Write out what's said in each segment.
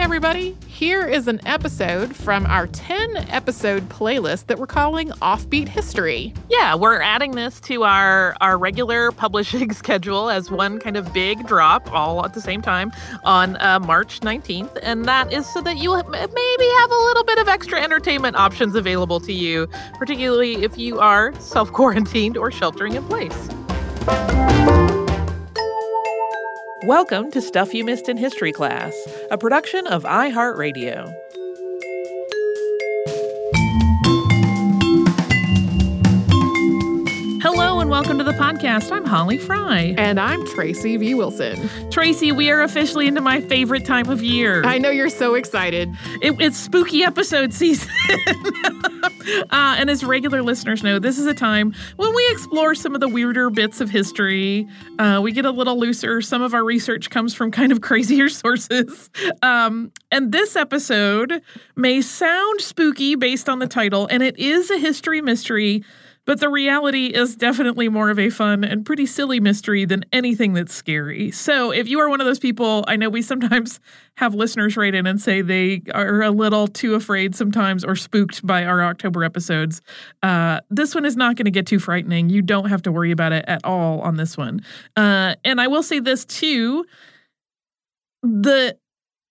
everybody. Here is an episode from our 10 episode playlist that we're calling Offbeat History. Yeah, we're adding this to our, our regular publishing schedule as one kind of big drop all at the same time on uh, March 19th. And that is so that you maybe have a little bit of extra entertainment options available to you, particularly if you are self quarantined or sheltering in place. Welcome to Stuff You Missed in History Class, a production of iHeartRadio. And welcome to the podcast. I'm Holly Fry. And I'm Tracy V. Wilson. Tracy, we are officially into my favorite time of year. I know you're so excited. It, it's spooky episode season. uh, and as regular listeners know, this is a time when we explore some of the weirder bits of history. Uh, we get a little looser. Some of our research comes from kind of crazier sources. Um, and this episode may sound spooky based on the title, and it is a history mystery but the reality is definitely more of a fun and pretty silly mystery than anything that's scary. So if you are one of those people, I know we sometimes have listeners write in and say they are a little too afraid sometimes or spooked by our October episodes. Uh, this one is not going to get too frightening. You don't have to worry about it at all on this one. Uh, and I will say this too. The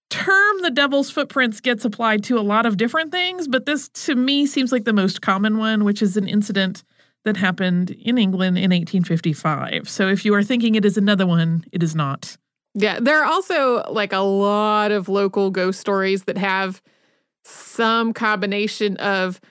term the devil's footprints gets applied to a lot of different things, but this to me seems like the most common one, which is an incident that happened in England in 1855. So if you are thinking it is another one, it is not. Yeah, there are also like a lot of local ghost stories that have some combination of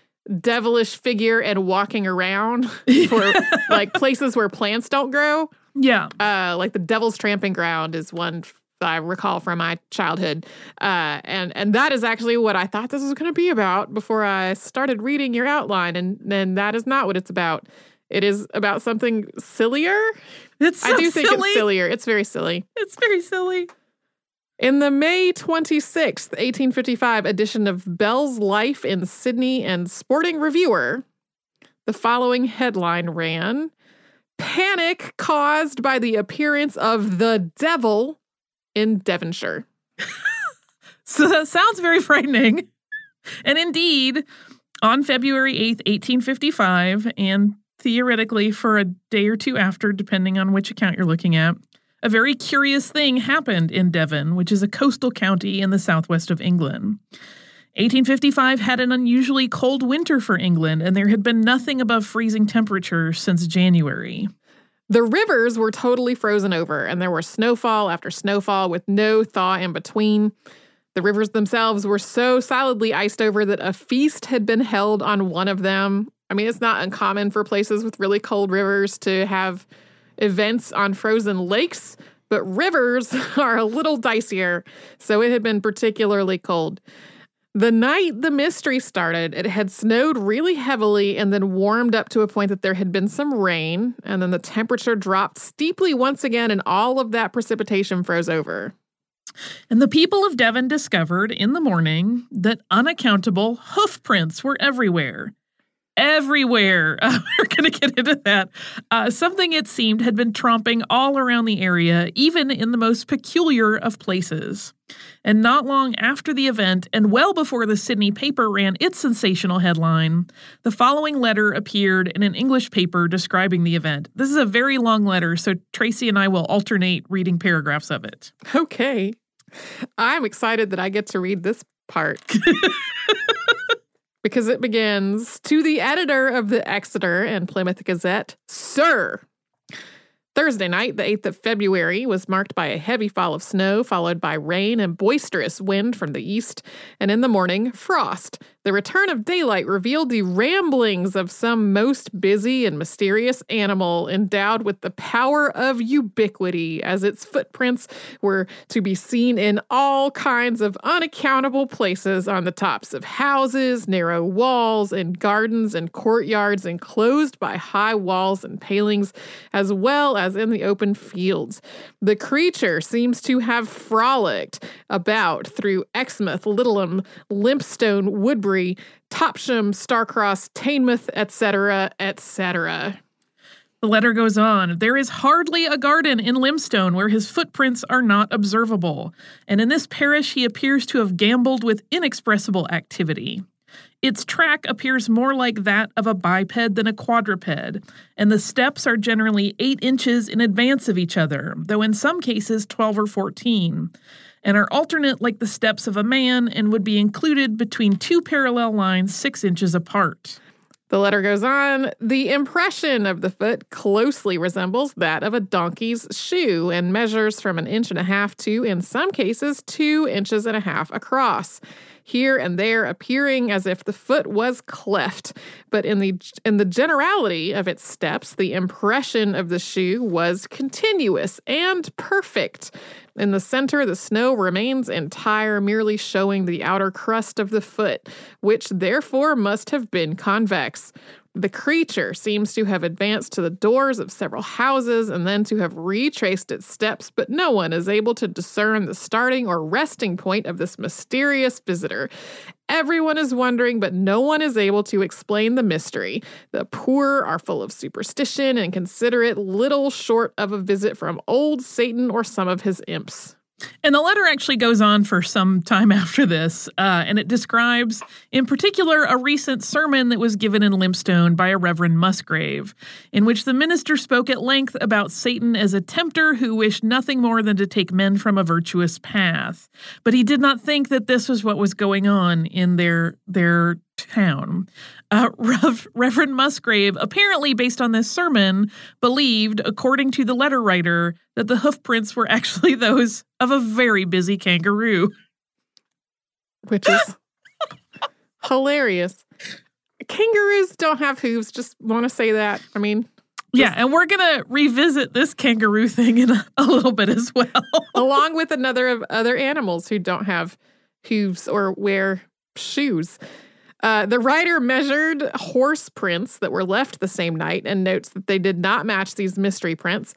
devilish figure and walking around for like places where plants don't grow. Yeah. Uh, like the Devil's Tramping Ground is one I recall from my childhood, uh, and and that is actually what I thought this was going to be about before I started reading your outline, and then that is not what it's about. It is about something sillier. It's so I do think silly. it's sillier. It's very silly. It's very silly. In the May 26th, 1855 edition of Bell's Life in Sydney and Sporting Reviewer, the following headline ran Panic caused by the appearance of the devil in Devonshire. So that sounds very frightening. And indeed, on February 8th, 1855, and theoretically for a day or two after, depending on which account you're looking at, a very curious thing happened in Devon, which is a coastal county in the southwest of England. 1855 had an unusually cold winter for England, and there had been nothing above freezing temperatures since January. The rivers were totally frozen over, and there were snowfall after snowfall with no thaw in between. The rivers themselves were so solidly iced over that a feast had been held on one of them. I mean, it's not uncommon for places with really cold rivers to have events on frozen lakes, but rivers are a little dicier, so it had been particularly cold. The night the mystery started, it had snowed really heavily and then warmed up to a point that there had been some rain, and then the temperature dropped steeply once again, and all of that precipitation froze over. And the people of Devon discovered in the morning that unaccountable hoof prints were everywhere. Everywhere. Uh, we're going to get into that. Uh, something it seemed had been tromping all around the area, even in the most peculiar of places. And not long after the event, and well before the Sydney paper ran its sensational headline, the following letter appeared in an English paper describing the event. This is a very long letter, so Tracy and I will alternate reading paragraphs of it. Okay. I'm excited that I get to read this part. because it begins To the editor of the Exeter and Plymouth Gazette, Sir. Thursday night, the 8th of February, was marked by a heavy fall of snow, followed by rain and boisterous wind from the east, and in the morning, frost. The return of daylight revealed the ramblings of some most busy and mysterious animal endowed with the power of ubiquity, as its footprints were to be seen in all kinds of unaccountable places on the tops of houses, narrow walls, and gardens and courtyards enclosed by high walls and palings, as well as in the open fields. The creature seems to have frolicked about through Exmouth, Littleham, Lympstone, Woodbury, Topsham, Starcross, Teignmouth, etc., etc. The letter goes on There is hardly a garden in Lympstone where his footprints are not observable, and in this parish he appears to have gambolled with inexpressible activity. Its track appears more like that of a biped than a quadruped, and the steps are generally 8 inches in advance of each other, though in some cases 12 or 14, and are alternate like the steps of a man and would be included between two parallel lines 6 inches apart. The letter goes on The impression of the foot closely resembles that of a donkey's shoe and measures from an inch and a half to, in some cases, two inches and a half across here and there appearing as if the foot was cleft but in the in the generality of its steps the impression of the shoe was continuous and perfect in the center the snow remains entire merely showing the outer crust of the foot which therefore must have been convex the creature seems to have advanced to the doors of several houses and then to have retraced its steps, but no one is able to discern the starting or resting point of this mysterious visitor. Everyone is wondering, but no one is able to explain the mystery. The poor are full of superstition and consider it little short of a visit from old Satan or some of his imps. And the letter actually goes on for some time after this, uh, and it describes, in particular, a recent sermon that was given in Lympstone by a Reverend Musgrave, in which the minister spoke at length about Satan as a tempter who wished nothing more than to take men from a virtuous path. But he did not think that this was what was going on in their their town. Uh, Rev- Reverend Musgrave, apparently based on this sermon, believed, according to the letter writer, that the hoof prints were actually those of a very busy kangaroo. Which is hilarious. Kangaroos don't have hooves, just want to say that. I mean, yeah, and we're going to revisit this kangaroo thing in a, a little bit as well. along with another of other animals who don't have hooves or wear shoes. Uh, the writer measured horse prints that were left the same night and notes that they did not match these mystery prints.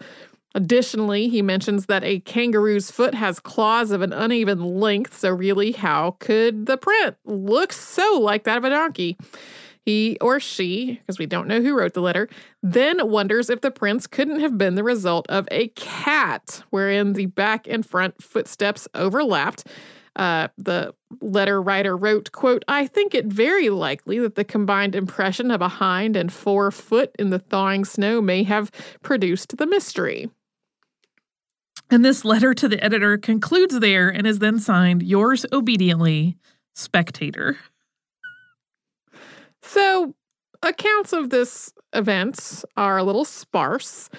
Additionally, he mentions that a kangaroo's foot has claws of an uneven length, so really, how could the print look so like that of a donkey? He or she, because we don't know who wrote the letter, then wonders if the prints couldn't have been the result of a cat, wherein the back and front footsteps overlapped uh, the letter writer wrote, quote, I think it very likely that the combined impression of a hind and forefoot in the thawing snow may have produced the mystery. And this letter to the editor concludes there and is then signed, Yours obediently, Spectator. So, accounts of this event are a little sparse.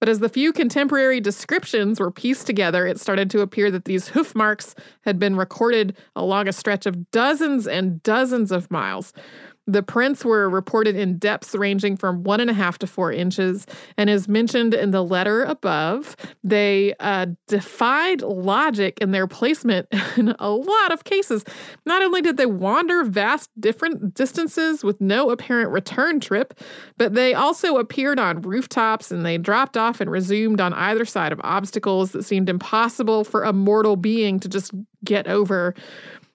But as the few contemporary descriptions were pieced together, it started to appear that these hoof marks had been recorded along a stretch of dozens and dozens of miles. The prints were reported in depths ranging from one and a half to four inches, and as mentioned in the letter above, they uh, defied logic in their placement in a lot of cases. Not only did they wander vast different distances with no apparent return trip, but they also appeared on rooftops and they dropped off and resumed on either side of obstacles that seemed impossible for a mortal being to just get over.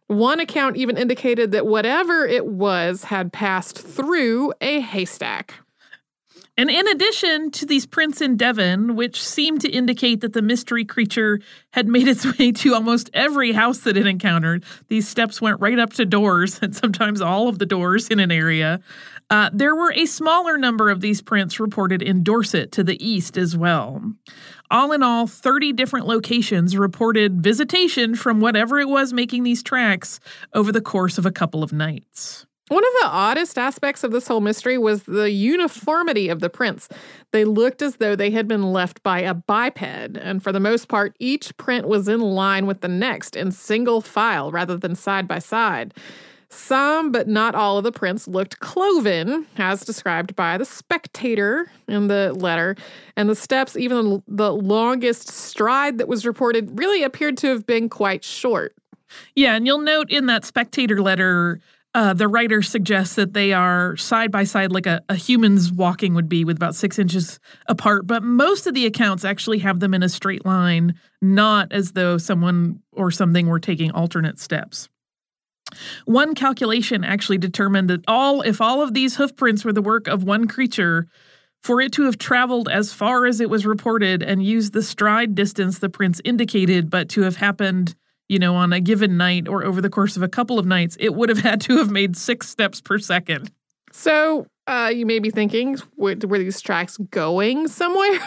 One account even indicated that whatever it was had passed through a haystack. And in addition to these prints in Devon, which seemed to indicate that the mystery creature had made its way to almost every house that it encountered, these steps went right up to doors and sometimes all of the doors in an area. Uh, there were a smaller number of these prints reported in Dorset to the east as well. All in all, 30 different locations reported visitation from whatever it was making these tracks over the course of a couple of nights. One of the oddest aspects of this whole mystery was the uniformity of the prints. They looked as though they had been left by a biped, and for the most part, each print was in line with the next in single file rather than side by side. Some, but not all of the prints looked cloven, as described by the spectator in the letter, and the steps, even the longest stride that was reported, really appeared to have been quite short. Yeah, and you'll note in that spectator letter, uh, the writer suggests that they are side by side, like a, a human's walking would be, with about six inches apart. But most of the accounts actually have them in a straight line, not as though someone or something were taking alternate steps. One calculation actually determined that all if all of these hoof prints were the work of one creature, For it to have traveled as far as it was reported and used the stride distance the prints indicated, but to have happened, you know, on a given night or over the course of a couple of nights, it would have had to have made six steps per second. So uh, you may be thinking, were these tracks going somewhere?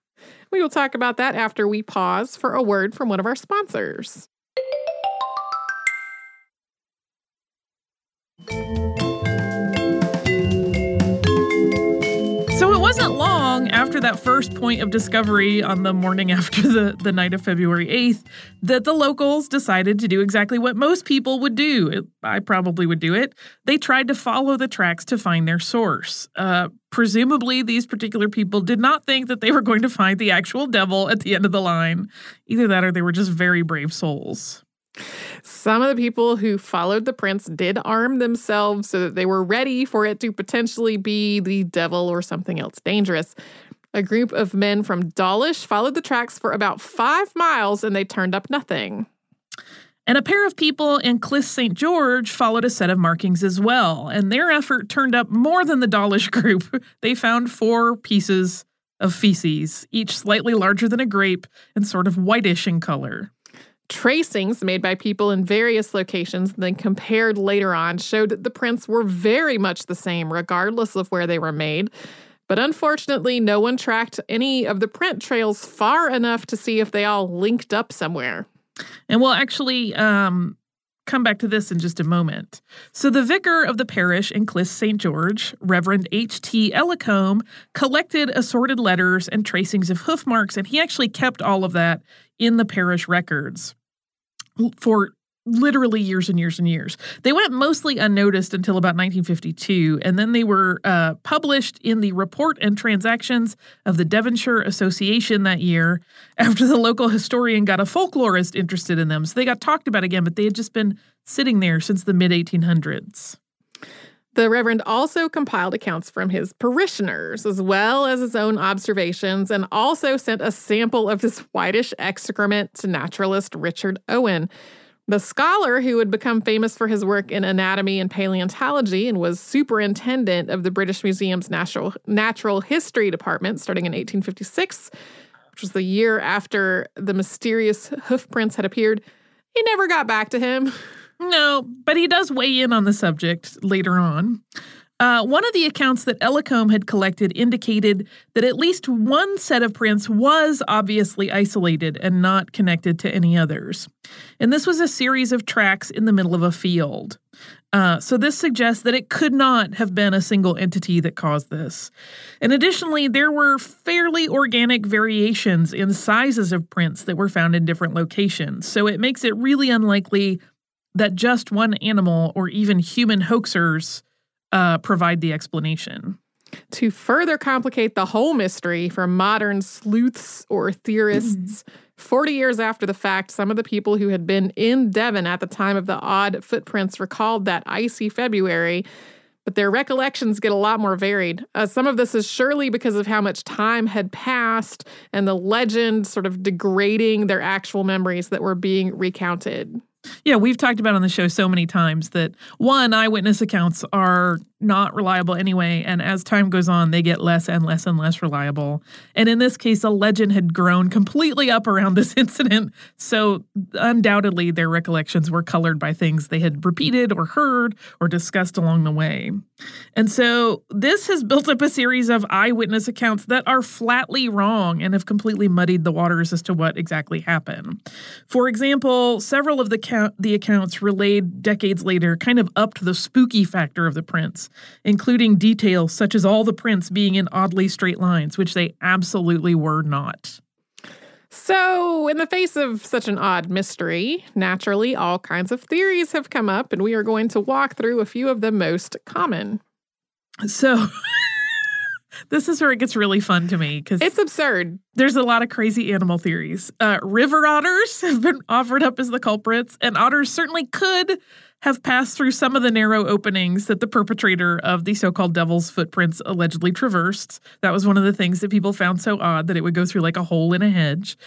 we will talk about that after we pause for a word from one of our sponsors. So it wasn't long after that first point of discovery on the morning after the, the night of February 8th that the locals decided to do exactly what most people would do. I probably would do it. They tried to follow the tracks to find their source. Uh, presumably, these particular people did not think that they were going to find the actual devil at the end of the line. Either that or they were just very brave souls. Some of the people who followed the prince did arm themselves so that they were ready for it to potentially be the devil or something else dangerous. A group of men from Dawlish followed the tracks for about five miles and they turned up nothing. And a pair of people in Clyst St. George followed a set of markings as well, and their effort turned up more than the Dawlish group. They found four pieces of feces, each slightly larger than a grape and sort of whitish in color. Tracings made by people in various locations, then compared later on, showed that the prints were very much the same, regardless of where they were made. But unfortunately, no one tracked any of the print trails far enough to see if they all linked up somewhere. And we'll actually um, come back to this in just a moment. So, the vicar of the parish in Clyst St. George, Reverend H.T. Ellacombe, collected assorted letters and tracings of hoof marks, and he actually kept all of that in the parish records for literally years and years and years. They went mostly unnoticed until about 1952, and then they were uh, published in the Report and Transactions of the Devonshire Association that year after the local historian got a folklorist interested in them. So they got talked about again, but they had just been sitting there since the mid 1800s. The Reverend also compiled accounts from his parishioners, as well as his own observations, and also sent a sample of his whitish excrement to naturalist Richard Owen. The scholar, who would become famous for his work in anatomy and paleontology and was superintendent of the British Museum's Natural, Natural History Department starting in 1856, which was the year after the mysterious hoof prints had appeared, he never got back to him. No, but he does weigh in on the subject later on. Uh, one of the accounts that Ellacombe had collected indicated that at least one set of prints was obviously isolated and not connected to any others. And this was a series of tracks in the middle of a field. Uh, so this suggests that it could not have been a single entity that caused this. And additionally, there were fairly organic variations in sizes of prints that were found in different locations. So it makes it really unlikely that just one animal or even human hoaxers uh, provide the explanation. To further complicate the whole mystery for modern sleuths or theorists, 40 years after the fact, some of the people who had been in Devon at the time of the odd footprints recalled that icy February, but their recollections get a lot more varied. Uh, some of this is surely because of how much time had passed and the legend sort of degrading their actual memories that were being recounted. Yeah, we've talked about on the show so many times that one, eyewitness accounts are not reliable anyway, and as time goes on, they get less and less and less reliable. And in this case, a legend had grown completely up around this incident, so undoubtedly their recollections were colored by things they had repeated or heard or discussed along the way. And so this has built up a series of eyewitness accounts that are flatly wrong and have completely muddied the waters as to what exactly happened. For example, several of the count, the accounts relayed decades later kind of upped the spooky factor of the prints, including details such as all the prints being in oddly straight lines, which they absolutely were not. So, in the face of such an odd mystery, naturally, all kinds of theories have come up, and we are going to walk through a few of the most common. So, this is where it gets really fun to me because It's absurd. there's a lot of crazy animal theories. Uh, river otters have been offered up as the culprits, and otters certainly could have passed through some of the narrow openings that the perpetrator of the so called devil's footprints allegedly traversed. That was one of the things that people found so odd that it would go through like a hole in a hedge.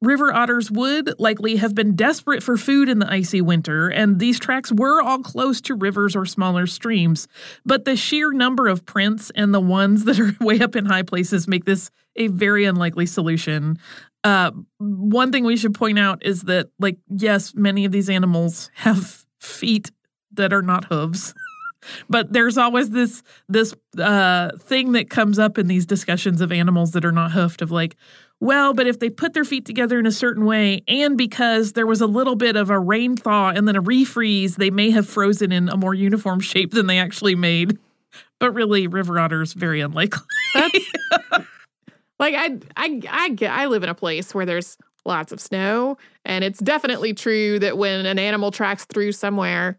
River otters would likely have been desperate for food in the icy winter, and these tracks were all close to rivers or smaller streams. But the sheer number of prints and the ones that are way up in high places make this a very unlikely solution. Uh, one thing we should point out is that, like, yes, many of these animals have feet that are not hooves. but there's always this this uh, thing that comes up in these discussions of animals that are not hoofed of like, well, but if they put their feet together in a certain way, and because there was a little bit of a rain thaw and then a refreeze, they may have frozen in a more uniform shape than they actually made. But really, river otters very unlikely. Like I, I, I get. I live in a place where there's lots of snow, and it's definitely true that when an animal tracks through somewhere,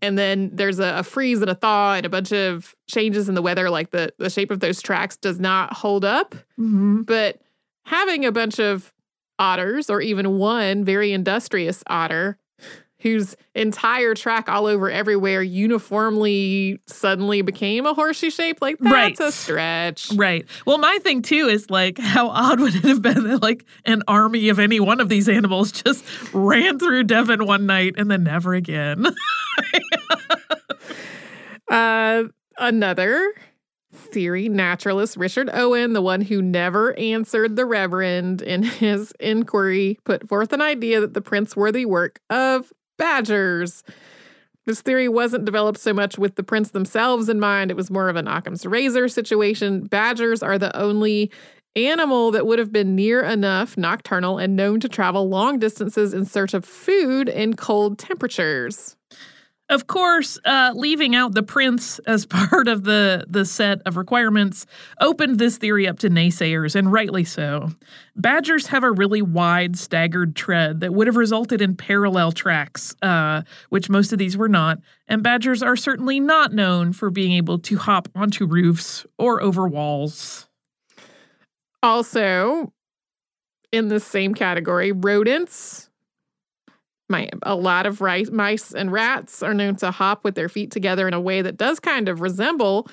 and then there's a, a, freeze and a thaw and a bunch of changes in the weather, like the the shape of those tracks does not hold up. Mm-hmm. But having a bunch of otters, or even one very industrious otter, whose entire track all over everywhere uniformly suddenly became a horseshoe shape like that's right. a stretch. Right. Well my thing too is like how odd would it have been that like an army of any one of these animals just ran through devon one night and then never again? Uh another theory naturalist richard owen the one who never answered the reverend in his inquiry put forth an idea that the prints were the work of badgers. This theory wasn't developed so much with the prints themselves in mind. It was more of an Occam's razor situation. Badgers are the only animal that would have been near enough nocturnal and known to travel long distances in search of food in cold temperatures. Of course, uh, leaving out the prince as part of the, the set of requirements opened this theory up to naysayers, and rightly so. Badgers have a really wide, staggered tread that would have resulted in parallel tracks, uh, which most of these were not, and badgers are certainly not known for being able to hop onto roofs or over walls. Also, in the same category, rodents my, a lot of rice, mice and rats are known to hop with their feet together in a way that does kind of resemble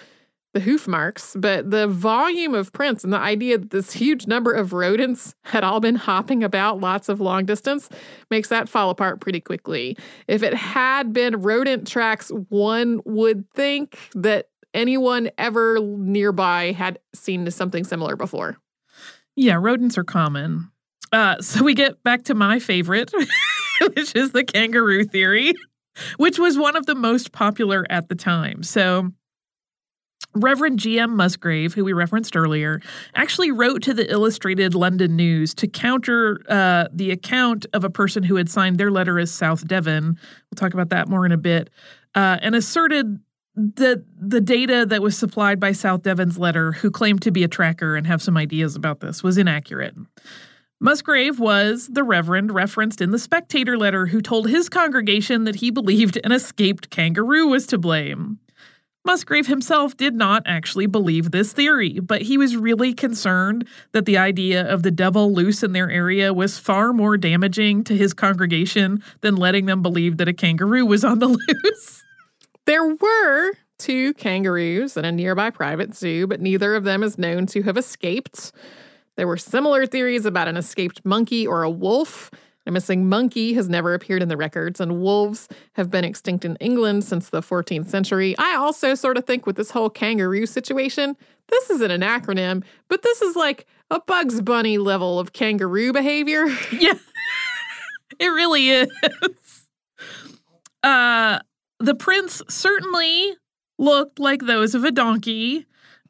the hoof marks, but the volume of prints and the idea that this huge number of rodents had all been hopping about lots of long distance makes that fall apart pretty quickly. If it had been rodent tracks, one would think that anyone ever nearby had seen something similar before. Yeah, rodents are common. Uh, so we get back to my favorite. which is the kangaroo theory, which was one of the most popular at the time. So, Reverend G.M. Musgrave, who we referenced earlier, actually wrote to the Illustrated London News to counter uh, the account of a person who had signed their letter as South Devon. We'll talk about that more in a bit, uh, and asserted that the data that was supplied by South Devon's letter, who claimed to be a tracker and have some ideas about this, was inaccurate. Musgrave was the reverend referenced in the Spectator letter who told his congregation that he believed an escaped kangaroo was to blame. Musgrave himself did not actually believe this theory, but he was really concerned that the idea of the devil loose in their area was far more damaging to his congregation than letting them believe that a kangaroo was on the loose. There were two kangaroos in a nearby private zoo, but neither of them is known to have escaped. There were similar theories about an escaped monkey or a wolf. A missing monkey has never appeared in the records, and wolves have been extinct in England since the 14th century. I also sort of think with this whole kangaroo situation, this isn't an acronym, but this is like a Bugs Bunny level of kangaroo behavior. Yeah, it really is. Uh, the prints certainly looked like those of a donkey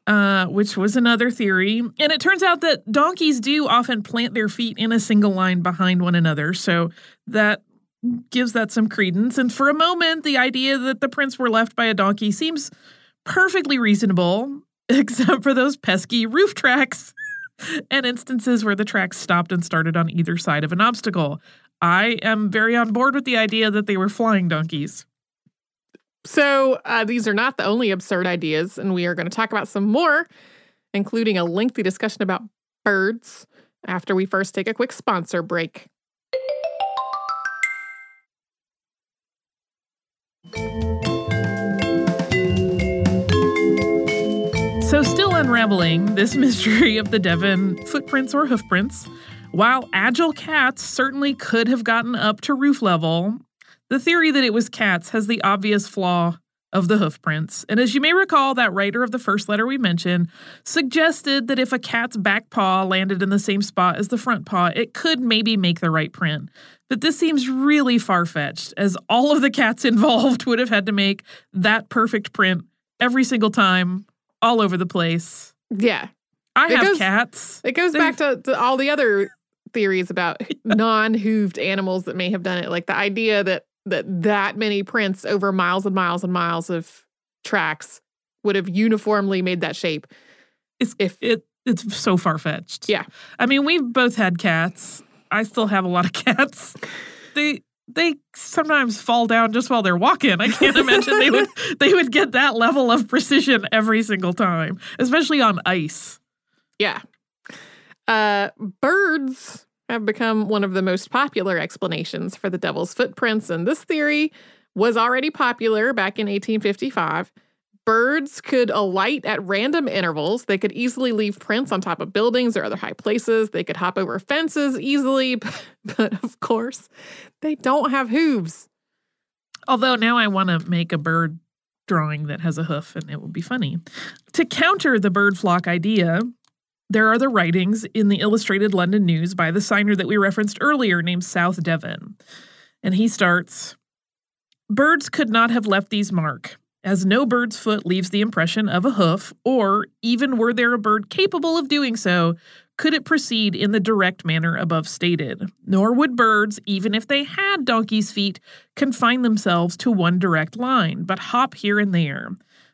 uh, which was another theory. And it turns out that donkeys do often plant their feet in a single line behind one another. So that gives that some credence. And for a moment, the idea that the prints were left by a donkey seems perfectly reasonable, except for those pesky roof tracks and instances where the tracks stopped and started on either side of an obstacle. I am very on board with the idea that they were flying donkeys. So, uh, these are not the only absurd ideas, and we are going to talk about some more, including a lengthy discussion about birds after we first take a quick sponsor break. So, still unraveling this mystery of the Devon footprints or hoofprints, while agile cats certainly could have gotten up to roof level, the theory that it was cats has the obvious flaw of the hoofprints. And as you may recall, that writer of the first letter we mentioned suggested that if a cat's back paw landed in the same spot as the front paw, it could maybe make the right print. But this seems really far fetched, as all of the cats involved would have had to make that perfect print every single time, all over the place. Yeah. I It have goes- cats. It goes They- back to, to all the other theories about non-hooved animals that may have done it. Like the idea that that that many prints over miles and miles and miles of tracks would have uniformly made that shape. It's If it it's so far fetched. Yeah. I mean, we've both had cats. I still have a lot of cats. They they sometimes fall down just while they're walking. I can't imagine they would they would get that level of precision every single time, especially on ice. Yeah. Uh, birds have become one of the most popular explanations for the devil's footprints, and this theory was already popular back in 1855. Birds could alight at random intervals. They could easily leave prints on top of buildings or other high places. They could hop over fences easily, but of course, they don't have hooves. Although now I want to make a bird drawing that has a hoof and it will be funny. To counter the bird flock idea, there are the writings in the Illustrated London News by the signer that we referenced earlier named South Devon. And he starts Birds could not have left these mark, as no bird's foot leaves the impression of a hoof, or even were there a bird capable of doing so, could it proceed in the direct manner above stated. Nor would birds, even if they had donkey's feet, confine themselves to one direct line, but hop here and there.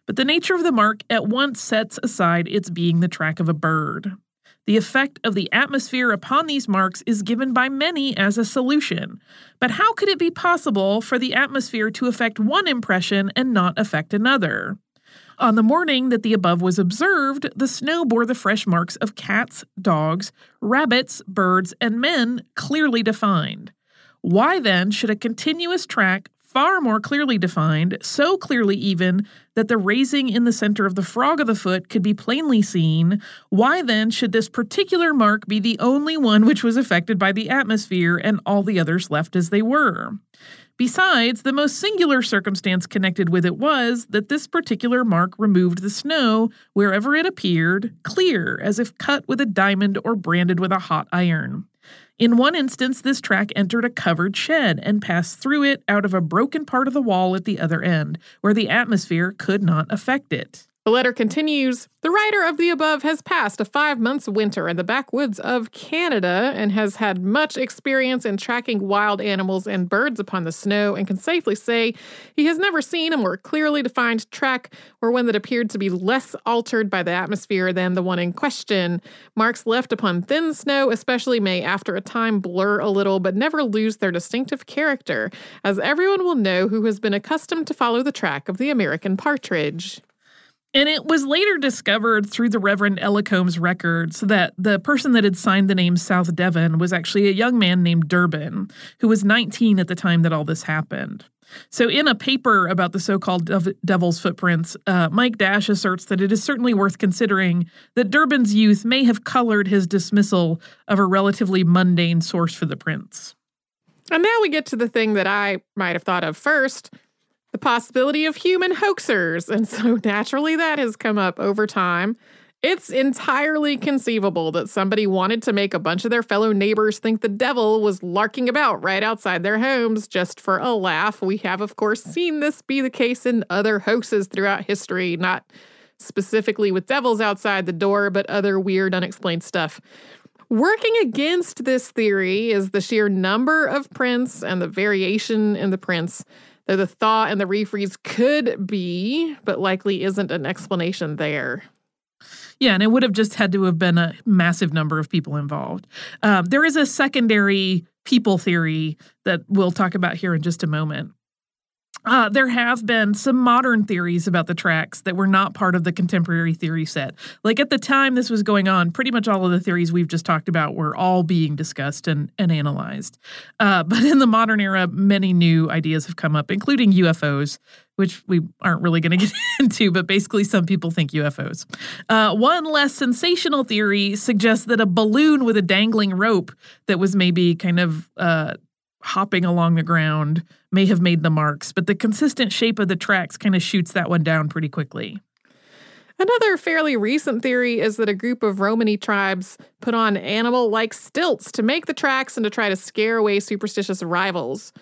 But the nature of the mark at once sets aside its being the track of a bird. The effect of the atmosphere upon these marks is given by many as a solution. But how could it be possible for the atmosphere to affect one impression and not affect another? On the morning that the above was observed, the snow bore the fresh marks of cats, dogs, rabbits, birds, and men clearly defined. Why then should a continuous track, far more clearly defined, so clearly even that the raising in the center of the frog of the foot could be plainly seen, why then should this particular mark be the only one which was affected by the atmosphere and all the others left as they were? Besides, the most singular circumstance connected with it was that this particular mark removed the snow wherever it appeared, clear, as if cut with a diamond or branded with a hot iron. In one instance, this track entered a covered shed and passed through it out of a broken part of the wall at the other end, where the atmosphere could not affect it. The letter continues The writer of the above has passed a five months winter in the backwoods of Canada and has had much experience in tracking wild animals and birds upon the snow and can safely say he has never seen a more clearly defined track or one that appeared to be less altered by the atmosphere than the one in question. Marks left upon thin snow, especially, may after a time blur a little but never lose their distinctive character, as everyone will know who has been accustomed to follow the track of the American partridge. And it was later discovered through the Reverend Ellacombe's records that the person that had signed the name South Devon was actually a young man named Durbin, who was 19 at the time that all this happened. So, in a paper about the so called devil's footprints, uh, Mike Dash asserts that it is certainly worth considering that Durbin's youth may have colored his dismissal of a relatively mundane source for the prints. And now we get to the thing that I might have thought of first the possibility of human hoaxers. And so naturally, that has come up over time. It's entirely conceivable that somebody wanted to make a bunch of their fellow neighbors think the devil was larking about right outside their homes just for a laugh. We have, of course, seen this be the case in other hoaxes throughout history, not specifically with devils outside the door, but other weird, unexplained stuff. Working against this theory is the sheer number of prints and the variation in the prints. Though the thaw and the refreeze could be, but likely isn't an explanation there. Yeah, and it would have just had to have been a massive number of people involved. Um, there is a secondary people theory that we'll talk about here in just a moment. Uh, there have been some modern theories about the tracks that were not part of the contemporary theory set. Like at the time this was going on, pretty much all of the theories we've just talked about were all being discussed and, and analyzed. Uh, but in the modern era, many new ideas have come up, including UFOs, which we aren't really going to get into, but basically, some people think UFOs. Uh, one less sensational theory suggests that a balloon with a dangling rope that was maybe kind of uh, hopping along the ground may have made the marks, but the consistent shape of the tracks kind of shoots that one down pretty quickly. Another fairly recent theory is that a group of Romany tribes put on animal like stilts to make the tracks and to try to scare away superstitious rivals.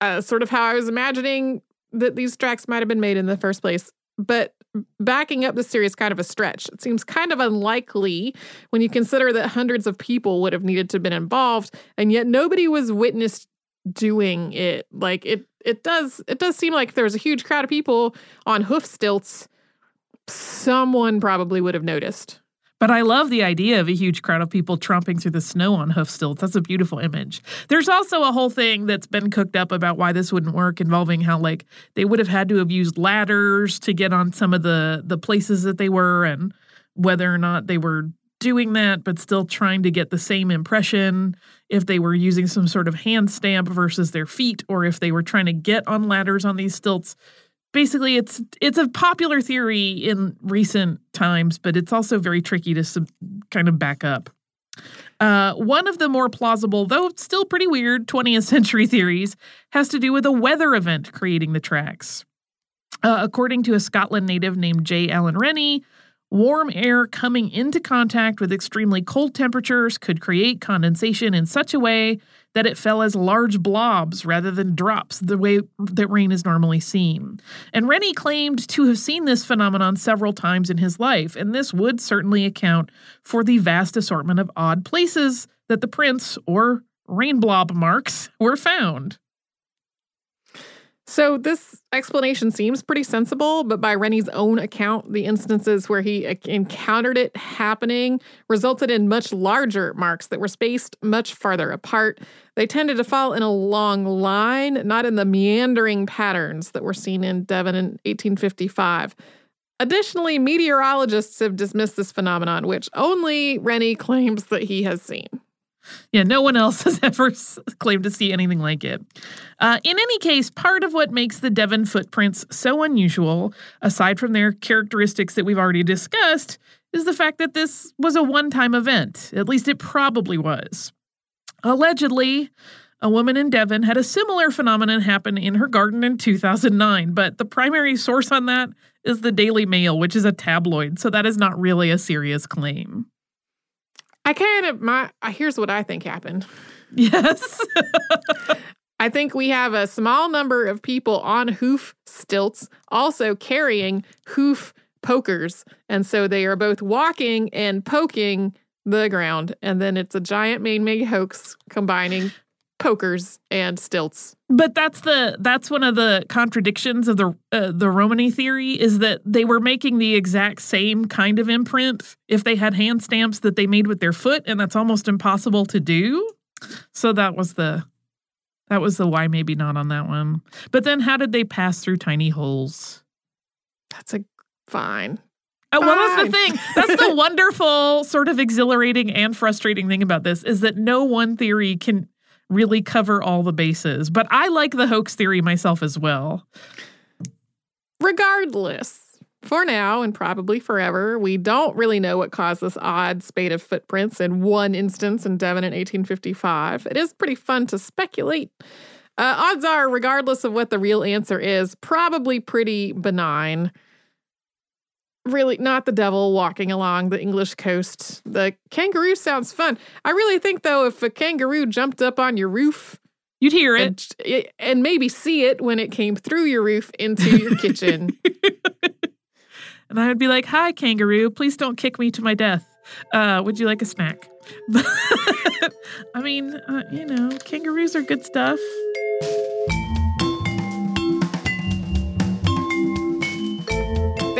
Uh, sort of how I was imagining that these tracks might have been made in the first place. But backing up this theory is kind of a stretch. It seems kind of unlikely when you consider that hundreds of people would have needed to have been involved, and yet nobody was witnessed doing it. Like it it does it does seem like there's a huge crowd of people on hoof stilts. Someone probably would have noticed. But I love the idea of a huge crowd of people tromping through the snow on hoof stilts. That's a beautiful image. There's also a whole thing that's been cooked up about why this wouldn't work, involving how like they would have had to have used ladders to get on some of the the places that they were, and whether or not they were doing that, but still trying to get the same impression if they were using some sort of hand stamp versus their feet, or if they were trying to get on ladders on these stilts basically it's it's a popular theory in recent times, but it's also very tricky to sub, kind of back up. Uh, one of the more plausible, though still pretty weird, 20th century theories has to do with a weather event creating the tracks. Uh, according to a Scotland native named J. Allen Rennie, Warm air coming into contact with extremely cold temperatures could create condensation in such a way that it fell as large blobs rather than drops, the way that rain is normally seen. And Rennie claimed to have seen this phenomenon several times in his life, and this would certainly account for the vast assortment of odd places that the prints or rain blob marks were found. So this explanation seems pretty sensible, but by Rennie's own account, the instances where he encountered it happening resulted in much larger marks that were spaced much farther apart. They tended to fall in a long line, not in the meandering patterns that were seen in Devon in 1855. Additionally, meteorologists have dismissed this phenomenon, which only Rennie claims that he has seen. Yeah, no one else has ever claimed to see anything like it. Uh, in any case, part of what makes the Devon footprints so unusual, aside from their characteristics that we've already discussed, is the fact that this was a one time event. At least it probably was. Allegedly, a woman in Devon had a similar phenomenon happen in her garden in 2009, but the primary source on that is the Daily Mail, which is a tabloid, so that is not really a serious claim. I kind of my uh, here's what I think happened. Yes. I think we have a small number of people on hoof stilts also carrying hoof pokers. And so they are both walking and poking the ground. And then it's a giant main Meg hoax combining pokers and stilts. But that's the that's one of the contradictions of the uh, the Romany theory is that they were making the exact same kind of imprint if they had hand stamps that they made with their foot and that's almost impossible to do. So that was the that was the why maybe not on that one. But then how did they pass through tiny holes? That's a fine. Uh, well, that's the thing. That's the wonderful, sort of exhilarating and frustrating thing about this is that no one theory can really cover all the bases. But I like the hoax theory myself as well. Regardless, for now and probably forever, we don't really know what caused this odd spate of footprints in one instance in Devon in 1855. It is pretty fun to speculate. Uh, odds are, regardless of what the real answer is, probably pretty benign really not the devil walking along the English coast. The kangaroo sounds fun. I really think though, if a kangaroo jumped up on your roof, you'd hear it and, and maybe see it when it came through your roof into your kitchen. and I would be like, "Hi, kangaroo. Please don't kick me to my death. Uh, would you like a snack?" I mean, uh, you know, kangaroos are good stuff.